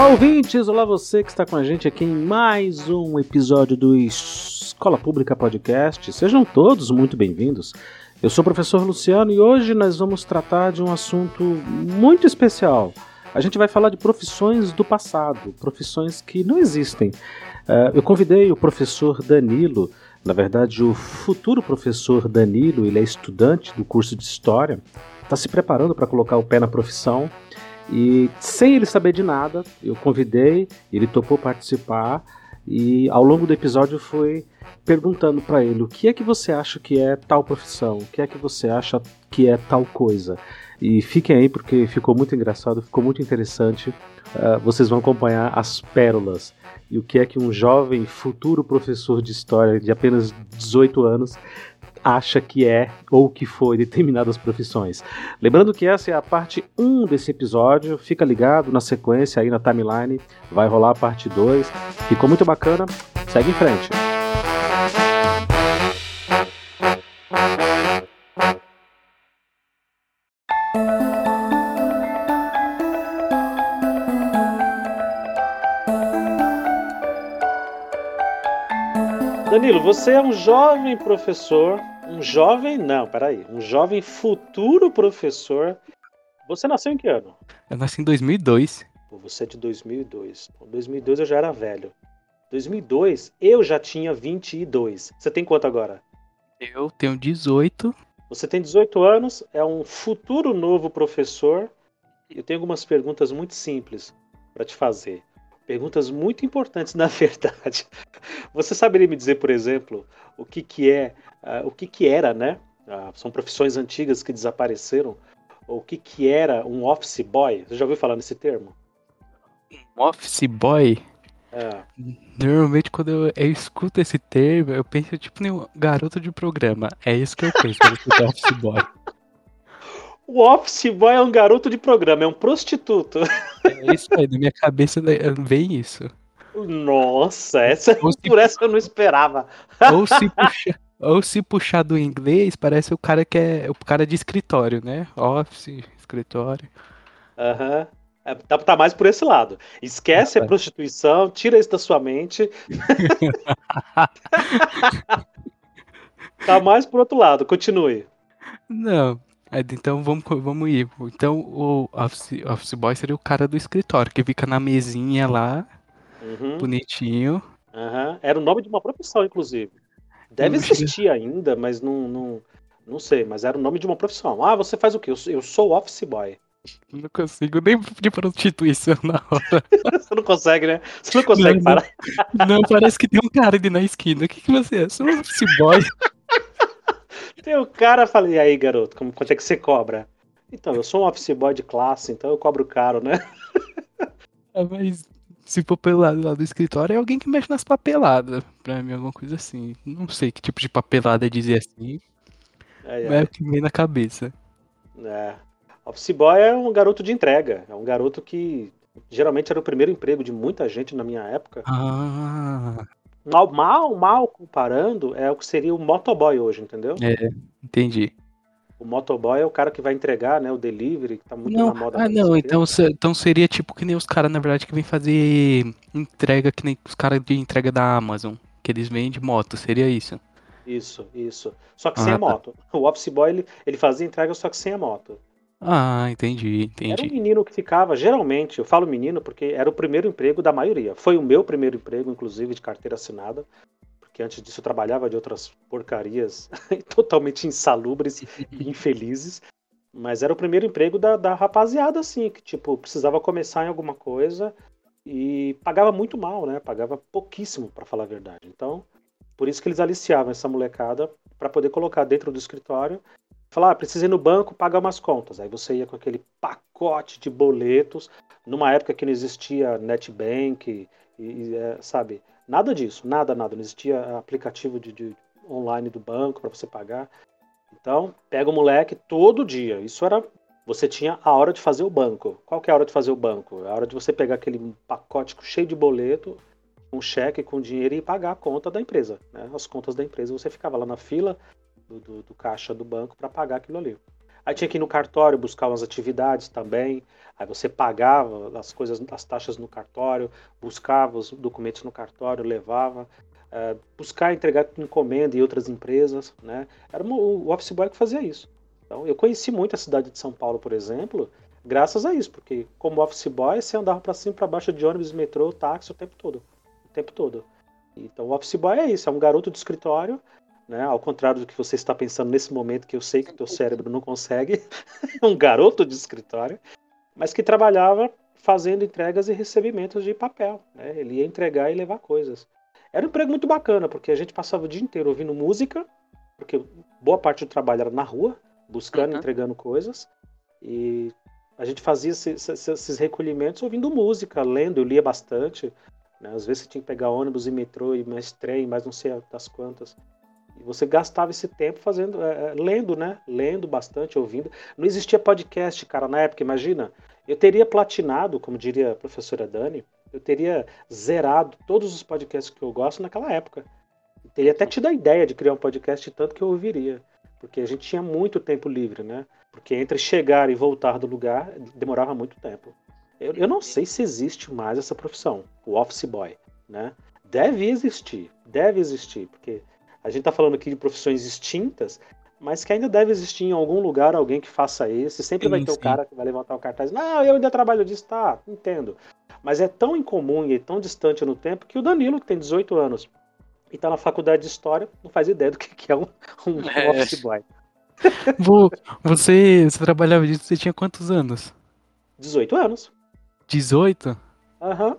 Olá, ouvintes! Olá, você que está com a gente aqui em mais um episódio do Escola Pública Podcast. Sejam todos muito bem-vindos. Eu sou o professor Luciano e hoje nós vamos tratar de um assunto muito especial. A gente vai falar de profissões do passado, profissões que não existem. Uh, eu convidei o professor Danilo, na verdade, o futuro professor Danilo, ele é estudante do curso de História, está se preparando para colocar o pé na profissão. E sem ele saber de nada, eu convidei, ele topou participar e ao longo do episódio fui perguntando para ele o que é que você acha que é tal profissão, o que é que você acha que é tal coisa. E fiquem aí porque ficou muito engraçado, ficou muito interessante. Uh, vocês vão acompanhar as pérolas e o que é que um jovem futuro professor de história de apenas 18 anos acha que é ou que foi determinadas profissões. Lembrando que essa é a parte 1 desse episódio, fica ligado na sequência aí na timeline, vai rolar a parte 2. Ficou muito bacana, segue em frente. Danilo, você é um jovem professor um jovem, não, peraí, um jovem futuro professor. Você nasceu em que ano? Eu nasci em 2002. Pô, você é de 2002. Em 2002 eu já era velho. 2002 eu já tinha 22. Você tem quanto agora? Eu tenho 18. Você tem 18 anos, é um futuro novo professor. Eu tenho algumas perguntas muito simples para te fazer. Perguntas muito importantes, na verdade. Você saberia me dizer, por exemplo, o que, que é, uh, o que, que era, né? Uh, são profissões antigas que desapareceram. O que, que era um office boy? Você já ouviu falar nesse termo? Office boy? É. Normalmente quando eu, eu, escuto esse termo, eu penso tipo em um garoto de programa. É isso que eu penso quando eu escuto office boy. O office boy é um garoto de programa, é um prostituto. É isso aí, na minha cabeça vem isso. Nossa, essa, se, por essa eu não esperava. Ou se, puxa, ou se puxar do inglês, parece o cara que é o cara de escritório, né? Office, escritório. Aham. Uhum. É, tá, tá, mais por esse lado. Esquece ah, a prostituição, tira isso da sua mente. tá mais por outro lado, continue. Não, então vamos, vamos ir. Então o office, office boy seria o cara do escritório, que fica na mesinha lá, uhum. bonitinho. Uhum. Era o nome de uma profissão, inclusive. Deve existir ainda, mas não, não, não sei. Mas era o nome de uma profissão. Ah, você faz o quê? Eu, eu sou office boy. Não consigo nem de prostituição na hora. você não consegue, né? Você não consegue não, parar. Não, não, parece que tem um cara ali na esquina. O que, que você é? Sou um office boy. Tem o cara, falei, e aí, garoto, como, quanto é que você cobra? Então, eu sou um office boy de classe, então eu cobro caro, né? Ah, mas se for pelo lado lá do escritório, é alguém que mexe nas papeladas, pra mim, alguma coisa assim. Não sei que tipo de papelada é dizer assim. É, é. é o que vem na cabeça. É. Office boy é um garoto de entrega. É um garoto que geralmente era o primeiro emprego de muita gente na minha época. Ah. Mal, mal, mal comparando, é o que seria o motoboy hoje, entendeu? É, entendi. O motoboy é o cara que vai entregar, né? O delivery, que tá muito não, na moda. Ah, não, então, então seria tipo que nem os caras, na verdade, que vem fazer entrega, que nem os caras de entrega da Amazon, que eles vendem moto, seria isso? Isso, isso. Só que ah, sem a tá. moto. O Office Boy, ele, ele fazia entrega só que sem a moto. Ah, entendi, entendi. Era um menino que ficava, geralmente, eu falo menino porque era o primeiro emprego da maioria. Foi o meu primeiro emprego, inclusive, de carteira assinada. Porque antes disso eu trabalhava de outras porcarias totalmente insalubres e infelizes. Mas era o primeiro emprego da, da rapaziada, assim, que, tipo, precisava começar em alguma coisa e pagava muito mal, né? Pagava pouquíssimo, para falar a verdade. Então, por isso que eles aliciavam essa molecada para poder colocar dentro do escritório falar, ah, precisa ir no banco pagar umas contas. Aí você ia com aquele pacote de boletos, numa época que não existia NetBank, e, e é, sabe? Nada disso, nada, nada. Não existia aplicativo de, de online do banco para você pagar. Então, pega o moleque todo dia. Isso era. Você tinha a hora de fazer o banco. Qual que é a hora de fazer o banco? É a hora de você pegar aquele pacote cheio de boleto, um cheque com dinheiro e pagar a conta da empresa. Né? As contas da empresa. Você ficava lá na fila, do, do, do caixa do banco para pagar aquilo ali. Aí tinha que ir no cartório buscar umas atividades também. Aí você pagava as coisas, as taxas no cartório, buscava os documentos no cartório, levava. Uh, buscar entregar encomenda em outras empresas, né? Era uma, o office boy que fazia isso. Então, eu conheci muito a cidade de São Paulo, por exemplo, graças a isso, porque como office boy você andava para cima, para baixo de ônibus, metrô, táxi o tempo todo, o tempo todo. Então, o office boy é isso, é um garoto de escritório, né? Ao contrário do que você está pensando nesse momento, que eu sei que o teu cérebro não consegue, um garoto de escritório, mas que trabalhava fazendo entregas e recebimentos de papel. Né? Ele ia entregar e levar coisas. Era um emprego muito bacana, porque a gente passava o dia inteiro ouvindo música, porque boa parte do trabalho era na rua, buscando, uhum. entregando coisas. E a gente fazia esses, esses, recolhimentos ouvindo música, lendo, eu lia bastante. Né? Às vezes você tinha que pegar ônibus e metrô e mais trem, mais não sei das quantas. E você gastava esse tempo fazendo, é, lendo, né? Lendo bastante, ouvindo. Não existia podcast, cara, na época, imagina. Eu teria platinado, como diria a professora Dani, eu teria zerado todos os podcasts que eu gosto naquela época. Eu teria até tido a ideia de criar um podcast tanto que eu ouviria. Porque a gente tinha muito tempo livre, né? Porque entre chegar e voltar do lugar demorava muito tempo. Eu, eu não sei se existe mais essa profissão, o office boy, né? Deve existir, deve existir, porque a gente está falando aqui de profissões extintas, mas que ainda deve existir em algum lugar alguém que faça isso. Sempre sim, vai ter o cara que vai levantar o cartaz. Não, eu ainda trabalho disso, tá, entendo. Mas é tão incomum e tão distante no tempo que o Danilo, que tem 18 anos e está na faculdade de História, não faz ideia do que é um, um é. office boy. Você, você trabalhava disso, você tinha quantos anos? 18 anos. 18? Aham. Uhum.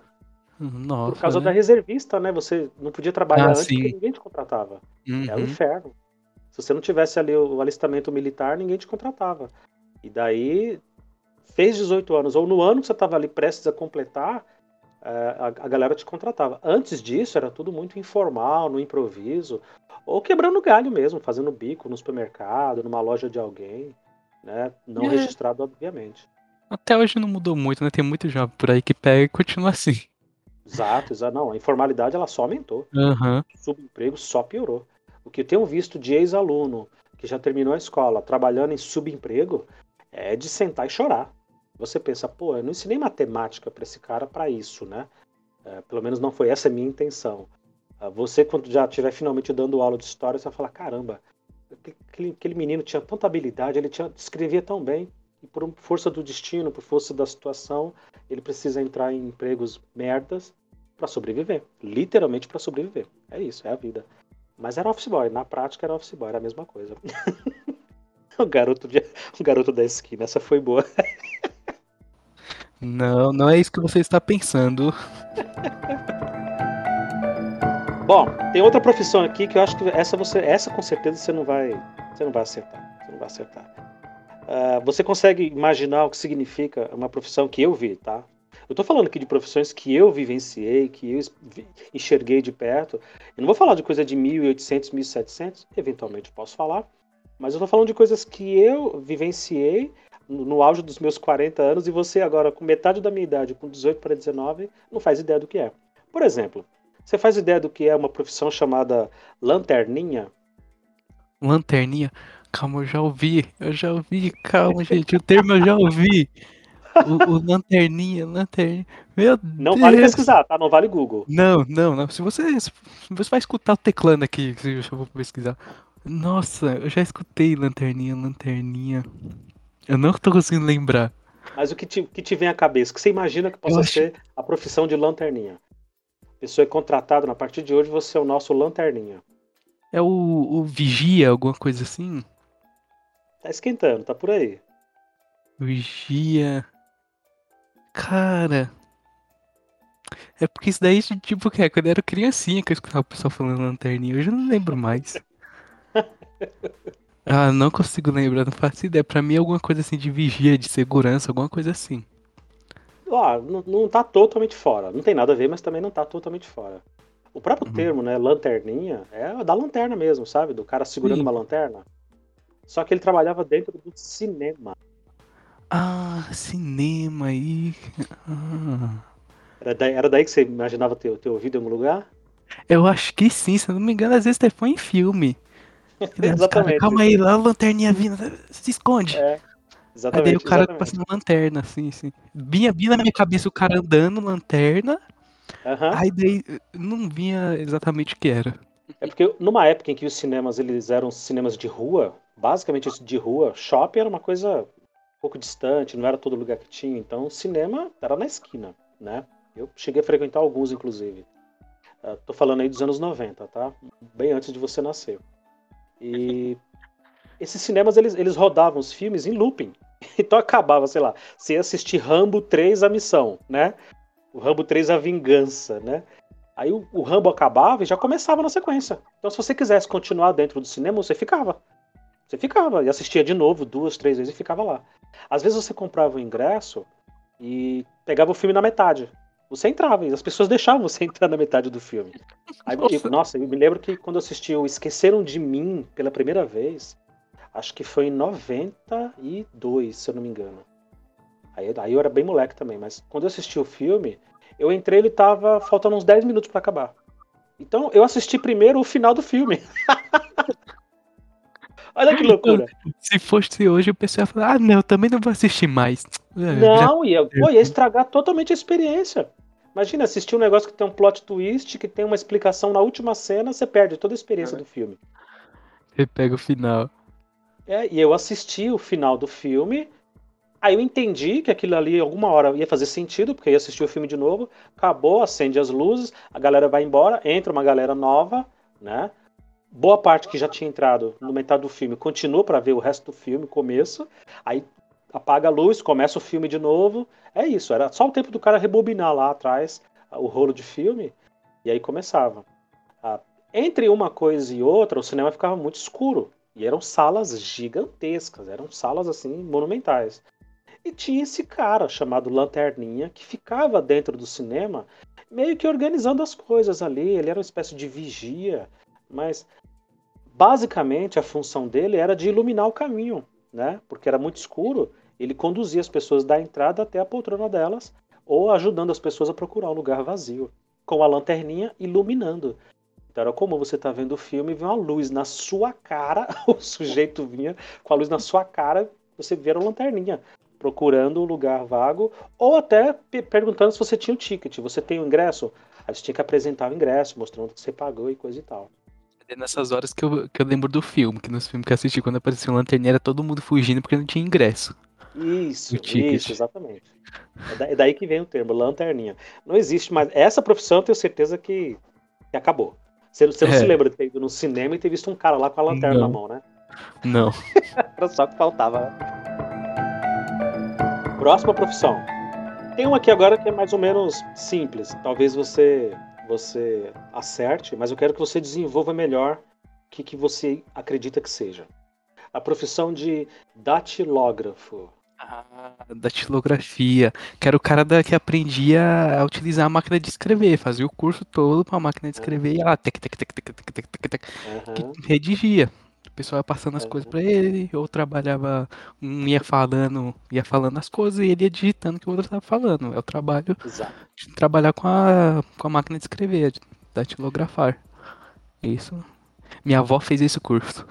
Por causa né? da reservista, né? Você não podia trabalhar ah, antes sim. porque ninguém te contratava. Uhum. Era um inferno. Se você não tivesse ali o alistamento militar, ninguém te contratava. E daí, fez 18 anos, ou no ano que você estava ali prestes a completar, é, a, a, galera te contratava. Antes disso, era tudo muito informal, no improviso, ou quebrando galho mesmo, fazendo bico no supermercado, numa loja de alguém, né? Não é. registrado, obviamente. Até hoje não mudou muito, né? Tem muito jovem por aí que pega e continua assim. Exato, exato. Não, a informalidade ela só aumentou. Uhum. O subemprego só piorou. O que eu tenho visto de ex-aluno que já terminou a escola trabalhando em subemprego é de sentar e chorar. Você pensa, pô, eu não ensinei matemática para esse cara para isso, né? É, pelo menos não foi essa a minha intenção. Ah, você, quando já estiver finalmente dando aula de história, você vai falar: caramba, aquele, aquele menino tinha tanta habilidade, ele tinha, escrevia tão bem, e por força do destino, por força da situação, ele precisa entrar em empregos merdas para sobreviver literalmente para sobreviver. É isso, é a vida. Mas era office boy, na prática era office boy, era a mesma coisa. o, garoto de, o garoto da esquina, essa foi boa. Não, não é isso que você está pensando. Bom, tem outra profissão aqui que eu acho que essa você, essa com certeza você não vai, você não vai acertar. Você não vai acertar. Uh, você consegue imaginar o que significa uma profissão que eu vi, tá? Eu tô falando aqui de profissões que eu vivenciei, que eu enxerguei de perto. Eu não vou falar de coisa de 1800, 1700, eventualmente posso falar, mas eu tô falando de coisas que eu vivenciei no auge dos meus 40 anos e você agora com metade da minha idade, com 18 para 19, não faz ideia do que é. Por exemplo, você faz ideia do que é uma profissão chamada lanterninha? Lanterninha? Calma, eu já ouvi, eu já ouvi, calma, gente, o termo eu já ouvi. O, o lanterninha, lanterninha. Meu não Deus. vale pesquisar, tá? Não vale Google. Não, não, não. Se você, se você vai escutar o teclando aqui, eu vou pesquisar. Nossa, eu já escutei lanterninha, lanterninha. Eu não tô conseguindo lembrar. Mas o que te, que te vem à cabeça? que você imagina que possa acho... ser a profissão de lanterninha? A pessoa é contratada, a partir de hoje você é o nosso lanterninha. É o, o vigia, alguma coisa assim? Tá esquentando, tá por aí. Vigia. Cara. É porque isso daí, tipo, que é, quando eu era criancinha que eu escutava o pessoal falando lanterninha. Hoje eu não lembro mais. Ah, não consigo lembrar, não faço ideia. Pra mim é alguma coisa assim de vigia, de segurança, alguma coisa assim. Ah, não, não tá totalmente fora. Não tem nada a ver, mas também não tá totalmente fora. O próprio uhum. termo, né, lanterninha, é da lanterna mesmo, sabe? Do cara segurando Sim. uma lanterna. Só que ele trabalhava dentro do cinema. Ah, cinema aí. Ah. Era, daí, era daí que você imaginava ter, ter ouvido em algum lugar? Eu acho que sim, se eu não me engano, às vezes até foi em filme. exatamente. Cara, Calma aí, lá a lanterninha vindo, se esconde. É. Exatamente. Aí daí o cara exatamente. passando lanterna, assim, assim. Vinha, vinha na minha cabeça o cara andando, lanterna. Uhum. Aí daí não vinha exatamente o que era. É porque numa época em que os cinemas eles eram cinemas de rua, basicamente de rua, shopping era uma coisa um pouco distante, não era todo lugar que tinha. Então, cinema era na esquina, né? Eu cheguei a frequentar alguns, inclusive. Uh, tô falando aí dos anos 90, tá? Bem antes de você nascer. E esses cinemas, eles, eles rodavam os filmes em looping. Então acabava, sei lá, você ia assistir Rambo 3 A Missão, né? O Rambo 3 A Vingança, né? Aí o, o Rambo acabava e já começava na sequência. Então se você quisesse continuar dentro do cinema, você ficava. Você ficava e assistia de novo duas, três vezes e ficava lá. Às vezes você comprava o ingresso e pegava o filme na metade. Você entrava e as pessoas deixavam você entrar na metade do filme. Aí, nossa. Eu, nossa, eu me lembro que quando eu assisti o Esqueceram de Mim pela primeira vez, acho que foi em 92, se eu não me engano. Aí, aí eu era bem moleque também, mas quando eu assisti o filme, eu entrei ele tava faltando uns 10 minutos para acabar. Então eu assisti primeiro o final do filme. Olha que loucura. Se fosse hoje, o pessoal ia falar: ah, não, eu também não vou assistir mais. É, não, Já... ia, pô, ia estragar totalmente a experiência. Imagina, assistir um negócio que tem um plot twist, que tem uma explicação na última cena, você perde toda a experiência é. do filme. Você pega o final. É, e eu assisti o final do filme, aí eu entendi que aquilo ali alguma hora ia fazer sentido, porque eu ia assistir o filme de novo, acabou, acende as luzes, a galera vai embora, entra uma galera nova, né? Boa parte que já tinha entrado no metade do filme continua para ver o resto do filme, começo, aí apaga a luz, começa o filme de novo. É isso, era só o tempo do cara rebobinar lá atrás o rolo de filme e aí começava. Ah, entre uma coisa e outra, o cinema ficava muito escuro e eram salas gigantescas, eram salas assim monumentais. E tinha esse cara chamado Lanterninha que ficava dentro do cinema meio que organizando as coisas ali. Ele era uma espécie de vigia, mas basicamente a função dele era de iluminar o caminho, né? Porque era muito escuro, ele conduzia as pessoas da entrada até a poltrona delas ou ajudando as pessoas a procurar um lugar vazio, com a lanterninha iluminando. Então era como você tá vendo o filme e vê uma luz na sua cara, o sujeito vinha com a luz na sua cara, você vira a lanterninha, procurando um lugar vago, ou até perguntando se você tinha o ticket, você tem o ingresso? Aí você tinha que apresentar o ingresso, mostrando que você pagou e coisa e tal. É nessas horas que eu, que eu lembro do filme, que nos filmes que eu assisti, quando apareceu o Lanterninha, era todo mundo fugindo porque não tinha ingresso. Isso, isso, exatamente. É, é daí que vem o termo, lanterninha. Não existe mais. Essa profissão eu tenho certeza que, que acabou. Você, você não é. se lembra de ter ido no cinema e ter visto um cara lá com a lanterna não. na mão, né? Não. Era só que faltava. Próxima profissão. Tem uma aqui agora que é mais ou menos simples. Talvez você você acerte, mas eu quero que você desenvolva melhor o que, que você acredita que seja. A profissão de datilógrafo. Ah, datilografia. Que era o cara da, que aprendia a utilizar a máquina de escrever, fazia o curso todo para a máquina de escrever uhum. e ela tec, tec, tec, tec, tec, tec, tec, tec uhum. redigia. O pessoal ia passando as uhum. coisas para ele, ou trabalhava, um ia falando, ia falando as coisas e ele ia digitando o que o outro estava falando. É o trabalho Exato. de trabalhar com a, com a máquina de escrever, de datilografar. Isso. Minha avó fez esse curso.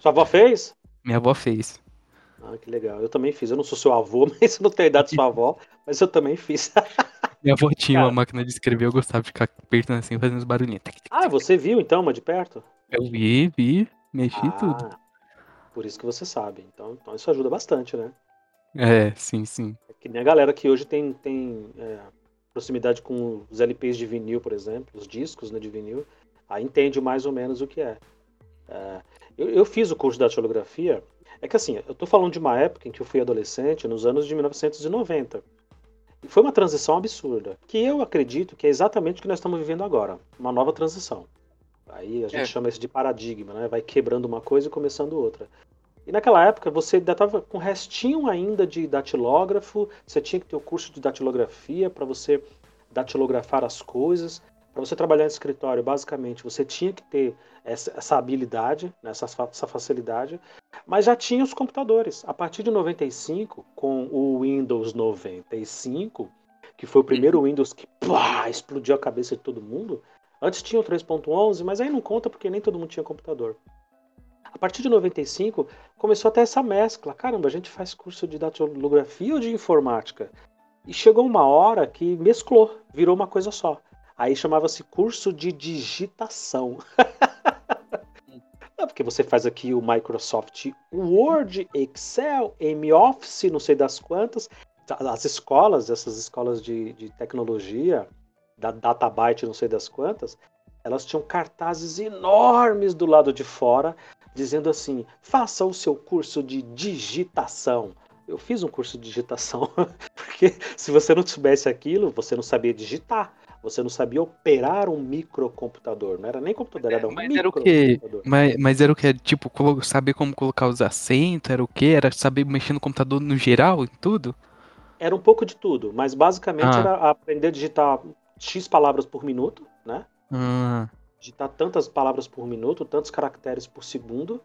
Sua avó fez? Minha avó fez. Ah, que legal. Eu também fiz. Eu não sou seu avô, mas eu não tenho a idade de sua avó, mas eu também fiz. Minha avó tinha Cara. uma máquina de escrever, eu gostava de ficar apertando assim, fazendo uns barulhinhos. Ah, você viu então, uma de perto? Eu vi, vi. Mexi ah, tudo. Por isso que você sabe. Então, então isso ajuda bastante, né? É, sim, sim. É que nem a galera que hoje tem, tem é, proximidade com os LPs de vinil, por exemplo, os discos né, de vinil, aí entende mais ou menos o que é. é eu, eu, fiz o curso de datilografia. É que assim, eu tô falando de uma época em que eu fui adolescente, nos anos de 1990. E foi uma transição absurda, que eu acredito que é exatamente o que nós estamos vivendo agora, uma nova transição. Aí a gente é. chama isso de paradigma, né? Vai quebrando uma coisa e começando outra. E naquela época você ainda estava com restinho ainda de datilógrafo, você tinha que ter o curso de datilografia para você datilografar as coisas. Para você trabalhar no escritório, basicamente, você tinha que ter essa, essa habilidade, né, essa, essa facilidade, mas já tinha os computadores. A partir de 95, com o Windows 95, que foi o primeiro uhum. Windows que pá, explodiu a cabeça de todo mundo, Antes tinha o 3.11, mas aí não conta porque nem todo mundo tinha computador. A partir de 95, começou a ter essa mescla. Caramba, a gente faz curso de datilografia ou de informática? E chegou uma hora que mesclou, virou uma coisa só. Aí chamava-se curso de digitação. porque você faz aqui o Microsoft Word, Excel, M-Office, não sei das quantas. As escolas, essas escolas de, de tecnologia, da Databyte, não sei das quantas, elas tinham cartazes enormes do lado de fora, dizendo assim: faça o seu curso de digitação. Eu fiz um curso de digitação, porque se você não soubesse aquilo, você não sabia digitar. Você não sabia operar um microcomputador. Não era nem computador, era um mas era o quê? Mas, mas era o que? Tipo, saber como colocar os acentos? Era o quê? Era saber mexer no computador no geral, em tudo? Era um pouco de tudo, mas basicamente ah. era aprender a digitar X palavras por minuto, né? Ah. Digitar tantas palavras por minuto, tantos caracteres por segundo.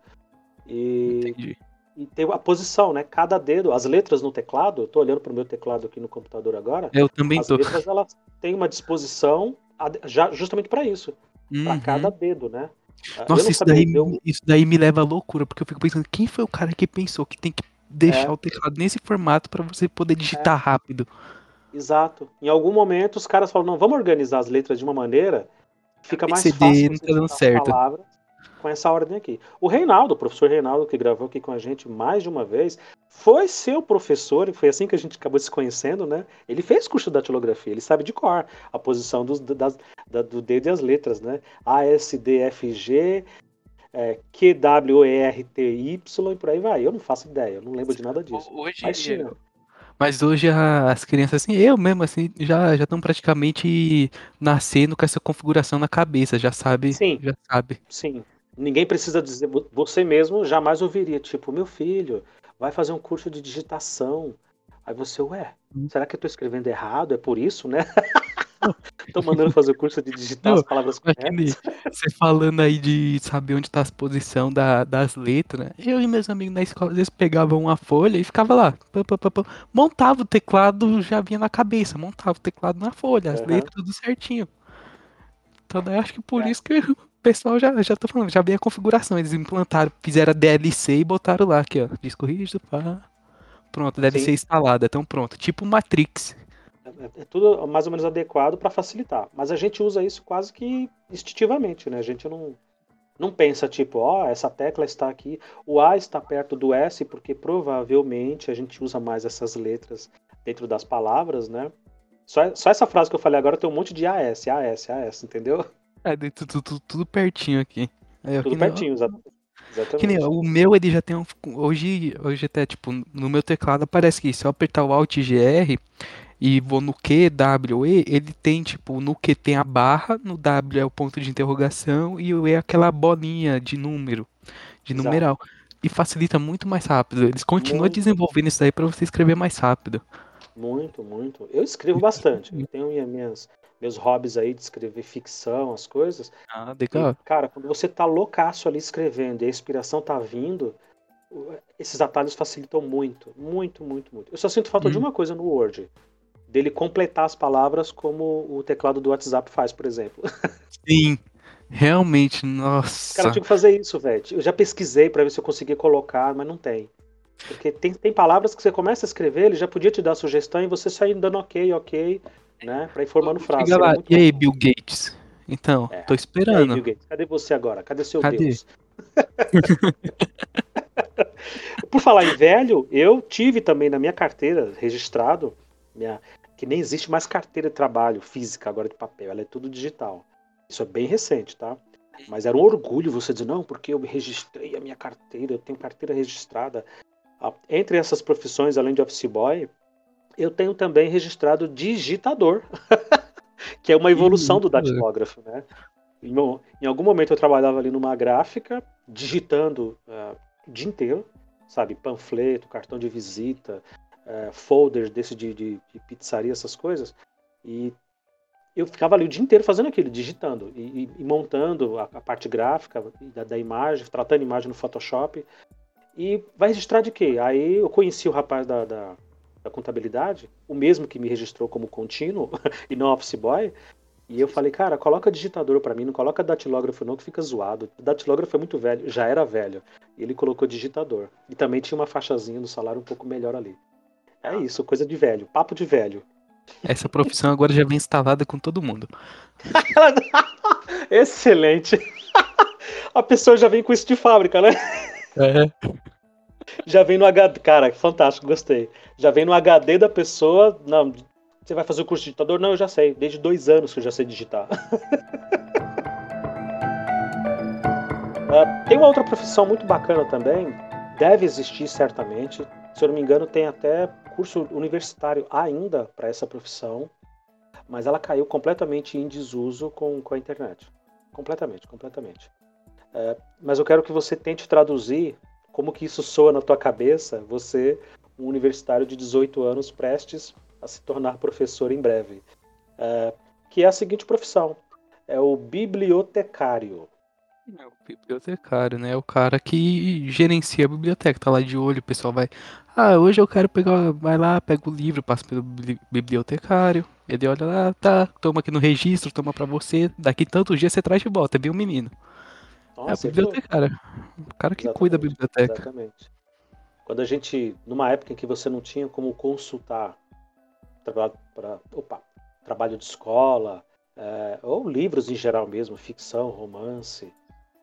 E Entendi e tem a posição, né? Cada dedo, as letras no teclado, eu tô olhando pro meu teclado aqui no computador agora. Eu também as tô. As letras elas têm uma disposição já justamente para isso, uhum. para cada dedo, né? Nossa, isso daí, eu... isso daí me leva à loucura, porque eu fico pensando, quem foi o cara que pensou que tem que deixar é. o teclado nesse formato para você poder digitar é. rápido? Exato. Em algum momento os caras falam, não, vamos organizar as letras de uma maneira que fica mais fácil não tá dando certo. palavras com essa ordem aqui. O Reinaldo, o professor Reinaldo, que gravou aqui com a gente mais de uma vez, foi seu professor, e foi assim que a gente acabou se conhecendo, né? Ele fez curso de datilografia, ele sabe de cor a posição dos, das, da, do dedo e as letras, né? A, S, D, F, G, é, Q, W, E, R, T, Y e por aí vai. Eu não faço ideia, eu não lembro de nada disso. Hoje, Mas, mas hoje as crianças, assim, eu mesmo, assim, já já estão praticamente nascendo com essa configuração na cabeça, já sabe, sim, já sabe. Sim, Ninguém precisa dizer, você mesmo jamais ouviria, tipo, meu filho, vai fazer um curso de digitação. Aí você, ué, hum. será que eu tô escrevendo errado? É por isso, né? tô mandando fazer o curso de digitar Não, as palavras corretas. Você falando aí de saber onde tá a posição da, das letras, né? Eu e meus amigos na escola, às vezes pegavam uma folha e ficava lá, montava o teclado, já vinha na cabeça, montava o teclado na folha, as uhum. letras tudo certinho. Então eu acho que por é. isso que pessoal já, já tô falando, já vem a configuração. Eles implantaram, fizeram a DLC e botaram lá aqui, ó. Disco rígido, pá. Pronto, DLC Sim. instalada, então pronto. Tipo Matrix. É, é tudo mais ou menos adequado para facilitar. Mas a gente usa isso quase que instintivamente, né? A gente não, não pensa tipo, ó, oh, essa tecla está aqui, o A está perto do S, porque provavelmente a gente usa mais essas letras dentro das palavras, né? Só, só essa frase que eu falei agora tem um monte de AS, AS, AS, entendeu? É, tudo, tudo, tudo pertinho aqui. É, tudo pertinho, exatamente. Que nem, o meu, ele já tem um. Hoje, hoje até, tipo, no meu teclado aparece que se eu apertar o Alt GR e vou no Q, W, E, ele tem, tipo, no Q tem a barra, no W é o ponto de interrogação e o E é aquela bolinha de número, de Exato. numeral. E facilita muito mais rápido. Eles continuam muito. desenvolvendo isso aí para você escrever mais rápido. Muito, muito. Eu escrevo bastante. Eu tenho minhas, meus hobbies aí de escrever ficção, as coisas. Ah, legal. E, cara, quando você tá loucaço ali escrevendo e a inspiração tá vindo, esses atalhos facilitam muito, muito, muito, muito. Eu só sinto falta hum. de uma coisa no Word. Dele completar as palavras como o teclado do WhatsApp faz, por exemplo. Sim. Realmente, nossa. Cara, eu tinha que fazer isso, velho. Eu já pesquisei para ver se eu conseguia colocar, mas não tem. Porque tem, tem palavras que você começa a escrever, ele já podia te dar sugestão e você sair dando ok, ok, né? Pra ir formando frase. Lá. E aí, Bill Gates? Então, é. tô esperando. Aí, Bill Gates, cadê você agora? Cadê seu Cadê? Deus? Por falar em velho, eu tive também na minha carteira registrado, minha, que nem existe mais carteira de trabalho física agora de papel, ela é tudo digital. Isso é bem recente, tá? Mas era um orgulho você dizer, não, porque eu registrei a minha carteira, eu tenho carteira registrada. Entre essas profissões, além de office boy, eu tenho também registrado digitador, que é uma evolução do datilógrafo, né? Em, em, algum momento eu trabalhava ali numa gráfica, digitando uh, o dia inteiro, sabe? Panfleto, cartão de visita, uh, folder desse de, de, de, pizzaria, essas coisas. E eu ficava ali o dia inteiro fazendo aquilo, digitando e, e, e montando a, a, parte gráfica da, da, imagem, tratando imagem no Photoshop. E vai registrar de quê? Aí eu conheci o rapaz da, da da contabilidade, o mesmo que me registrou como contínuo e não office boy, E eu falei, cara, coloca digitador para mim, não coloca datilógrafo não, que fica zoado. O datilógrafo é muito velho, já era velho. E ele colocou digitador. E também tinha uma faixazinha no salário um pouco melhor ali. É isso, coisa de velho, papo de velho. Essa profissão agora já vem instalada com todo mundo. Excelente. A pessoa já vem com isso de fábrica, né? É. Já vem no HD. Cara, fantástico, gostei. Já vem no HD da pessoa. Não, você vai fazer o curso de digitador? Não, eu já sei. Desde dois anos que eu já sei digitar. uh, tem uma outra profissão muito bacana também. Deve existir certamente. Se eu não me engano, tem até curso universitário ainda para essa profissão. Mas ela caiu completamente em desuso com, com a internet. Completamente, completamente. Uh, mas eu quero que você tente traduzir como que isso soa na tua cabeça, você, um universitário de 18 anos, prestes a se tornar professor em breve, é, que é a seguinte profissão: é o bibliotecário. É o bibliotecário, né? É o cara que gerencia a biblioteca, tá lá de olho, o pessoal vai. Ah, hoje eu quero pegar. Vai lá, pega o livro, passa pelo bibliotecário. Ele olha lá, tá, toma aqui no registro, toma pra você. Daqui tantos dias você traz de volta, viu, menino? Nossa, é a bibliotecária. O cara que exatamente, cuida da biblioteca. Exatamente. Quando a gente. Numa época em que você não tinha como consultar trabalho para opa, trabalho de escola, é, ou livros em geral mesmo, ficção, romance,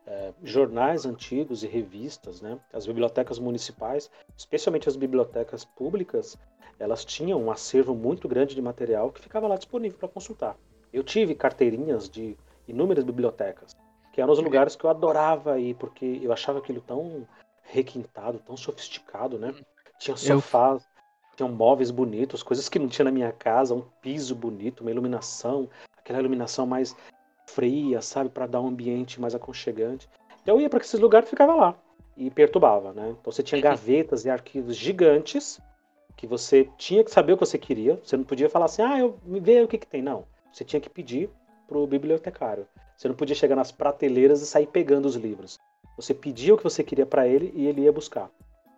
é, jornais antigos e revistas, né? As bibliotecas municipais, especialmente as bibliotecas públicas, elas tinham um acervo muito grande de material que ficava lá disponível para consultar. Eu tive carteirinhas de inúmeras bibliotecas, que eram os lugares que eu adorava ir, porque eu achava aquilo tão requintado, tão sofisticado, né? Tinha sofás, tinham móveis bonitos, coisas que não tinha na minha casa, um piso bonito, uma iluminação, aquela iluminação mais fria, sabe, para dar um ambiente mais aconchegante. Eu ia para esses lugares e ficava lá e perturbava, né? Então você tinha uhum. gavetas e arquivos gigantes que você tinha que saber o que você queria. Você não podia falar assim, ah, eu me vê o que que tem, não. Você tinha que pedir pro bibliotecário. Você não podia chegar nas prateleiras e sair pegando os livros. Você pedia o que você queria para ele e ele ia buscar.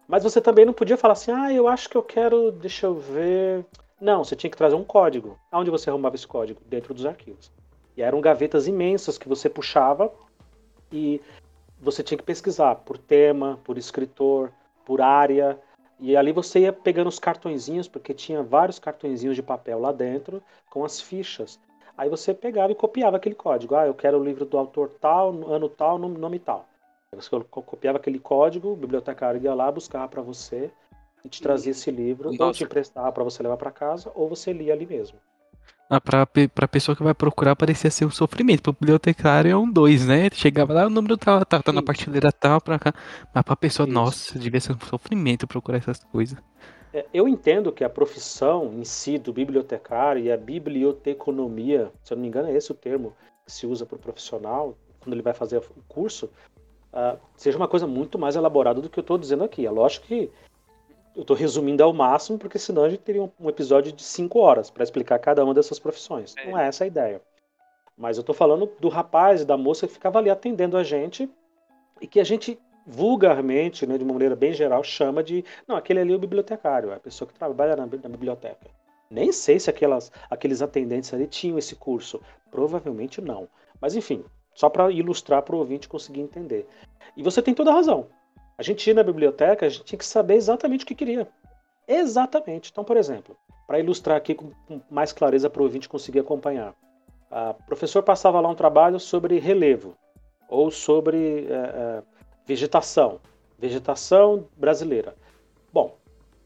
Mas você também não podia falar assim, ah, eu acho que eu quero, deixa eu ver. Não, você tinha que trazer um código. Aonde você arrumava esse código? Dentro dos arquivos. E eram gavetas imensas que você puxava e você tinha que pesquisar por tema, por escritor, por área. E ali você ia pegando os cartõezinhos, porque tinha vários cartõezinhos de papel lá dentro com as fichas. Aí você pegava e copiava aquele código. Ah, eu quero o livro do autor tal, ano tal, nome tal. Você copiava aquele código, o bibliotecário ia lá buscar para você e te trazia esse livro, Nossa. ou te emprestava para você levar para casa, ou você lia ali mesmo. Ah, pra, pra pessoa que vai procurar parecia ser um sofrimento. Pro bibliotecário é um dois, né? chegava lá, o número tal, tá, tá na prateleira tal, pra cá. Mas pra pessoa, Isso. nossa, devia ser um sofrimento procurar essas coisas. É, eu entendo que a profissão em si do bibliotecário e a biblioteconomia, se eu não me engano, é esse o termo que se usa para o profissional, quando ele vai fazer o curso, uh, seja uma coisa muito mais elaborada do que eu estou dizendo aqui. É lógico que eu estou resumindo ao máximo, porque senão a gente teria um, episódio de cinco horas para explicar cada uma dessas profissões. É. Não é essa a ideia. Mas eu estou falando do rapaz e da moça que ficava ali atendendo a gente e que a gente vulgarmente, né, de uma maneira bem geral, chama de. Não, aquele ali é o bibliotecário, é a pessoa que trabalha na, na biblioteca. Nem sei se aquelas, aqueles atendentes ali tinham esse curso. Provavelmente não. Mas enfim, só para ilustrar para o ouvinte conseguir entender. E você tem toda a razão. A gente ia na biblioteca, a gente tinha que saber exatamente o que queria. Exatamente. Então, por exemplo, para ilustrar aqui com mais clareza para o ouvinte conseguir acompanhar. O professor passava lá um trabalho sobre relevo, ou sobre é, é, vegetação, vegetação brasileira. Bom,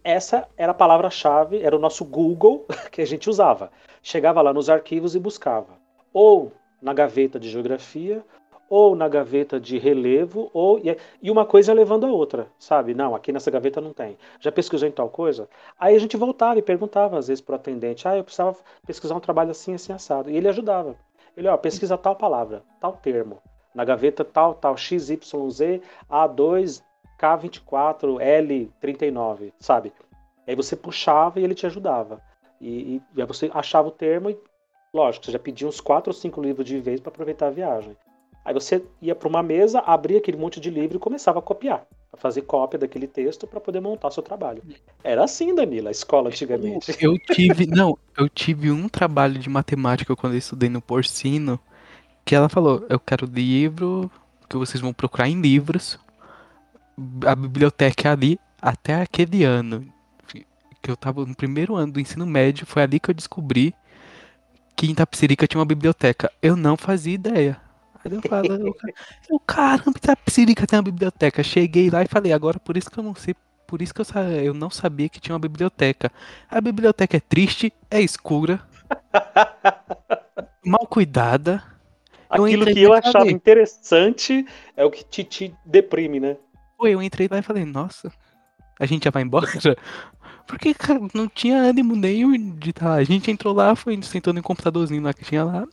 essa era a palavra-chave, era o nosso Google que a gente usava. Chegava lá nos arquivos e buscava. Ou na gaveta de geografia, ou na gaveta de relevo, ou e uma coisa levando a outra, sabe? Não, aqui nessa gaveta não tem. Já pesquisou em tal coisa? Aí a gente voltava e perguntava às vezes para o atendente: ah, eu precisava pesquisar um trabalho assim, assim, assado. E ele ajudava. Ele, ó, pesquisa tal palavra, tal termo, na gaveta tal, tal, XYZ, A2, K24, L39, sabe? Aí você puxava e ele te ajudava. E, e, e aí você achava o termo e Lógico, você já pedia uns quatro ou cinco livros de vez para aproveitar a viagem. Aí você ia para uma mesa, abria aquele monte de livro e começava a copiar. fazer cópia daquele texto para poder montar seu trabalho. Era assim, Danila, a escola antigamente. Eu, eu tive, não, eu tive um trabalho de matemática quando eu estudei no Porcino, que ela falou, eu quero livro que vocês vão procurar em livros. A biblioteca é ali até aquele ano que eu tava no primeiro ano do ensino médio, foi ali que eu descobri que em Tapsirica tinha uma biblioteca. Eu não fazia ideia. Aí eu falo, eu, eu caramba, Tapsirica tem uma biblioteca. Cheguei lá e falei, agora por isso que eu não sei, por isso que eu, eu não sabia que tinha uma biblioteca. A biblioteca é triste, é escura, mal cuidada. Aquilo que eu achava falei, interessante é o que te, te deprime, né? Foi, eu entrei lá e falei, nossa, a gente já vai embora? Porque, cara, não tinha ânimo nenhum de estar tá lá. A gente entrou lá, foi sentando em um computadorzinho lá que tinha lá,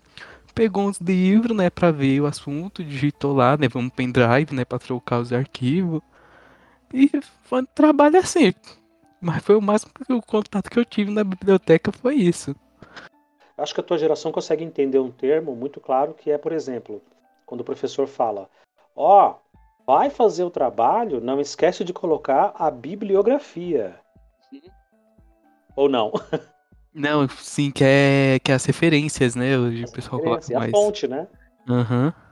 pegou uns livros, né, pra ver o assunto, digitou lá, né, vamos pendrive, né, pra trocar os arquivos. E foi um trabalho assim. Mas foi o máximo que o contato que eu tive na biblioteca foi isso. Acho que a tua geração consegue entender um termo muito claro que é, por exemplo, quando o professor fala: Ó, oh, vai fazer o trabalho, não esquece de colocar a bibliografia. Ou não? Não, sim, que é, que é as referências, né? O pessoal coloca mais. É a fonte, né? Aham. Uhum.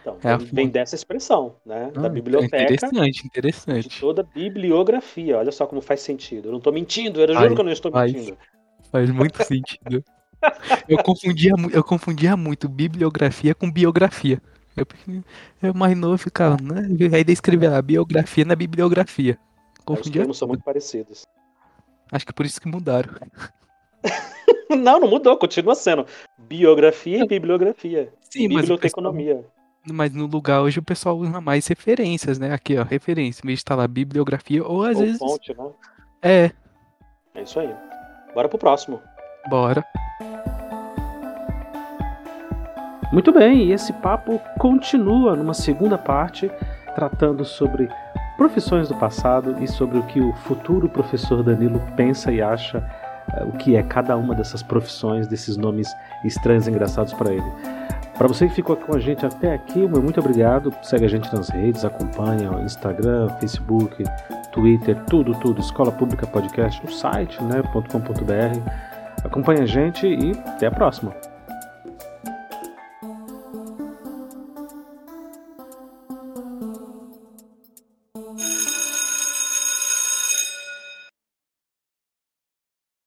Então, é vem, vem dessa expressão, né? Ah, da biblioteca. Interessante, interessante. De toda a bibliografia. Olha só como faz sentido. Eu não estou mentindo, eu juro que eu não estou faz, mentindo. Faz muito sentido. Eu confundia, eu confundia muito bibliografia com biografia. Eu, eu mais novo ficava, né? Aí descrever a biografia na bibliografia. Confundia. Os termos são muito parecidos. Acho que por isso que mudaram. não, não mudou, continua sendo. Biografia e bibliografia. Sim, biblioteconomia. Mas, mas no lugar hoje o pessoal usa mais referências, né? Aqui, ó, referência. Em vez de estar lá bibliografia, ou às ou vezes. Fonte, né? É. É isso aí. Bora pro próximo. Bora. Muito bem, e esse papo continua numa segunda parte, tratando sobre profissões do passado e sobre o que o futuro professor Danilo pensa e acha o que é cada uma dessas profissões, desses nomes estranhos e engraçados para ele. Para você que ficou com a gente até aqui, meu muito obrigado. Segue a gente nas redes, acompanha o Instagram, Facebook, Twitter, tudo, tudo. Escola Pública Podcast, o site, né, .com.br. Acompanhe a gente e até a próxima.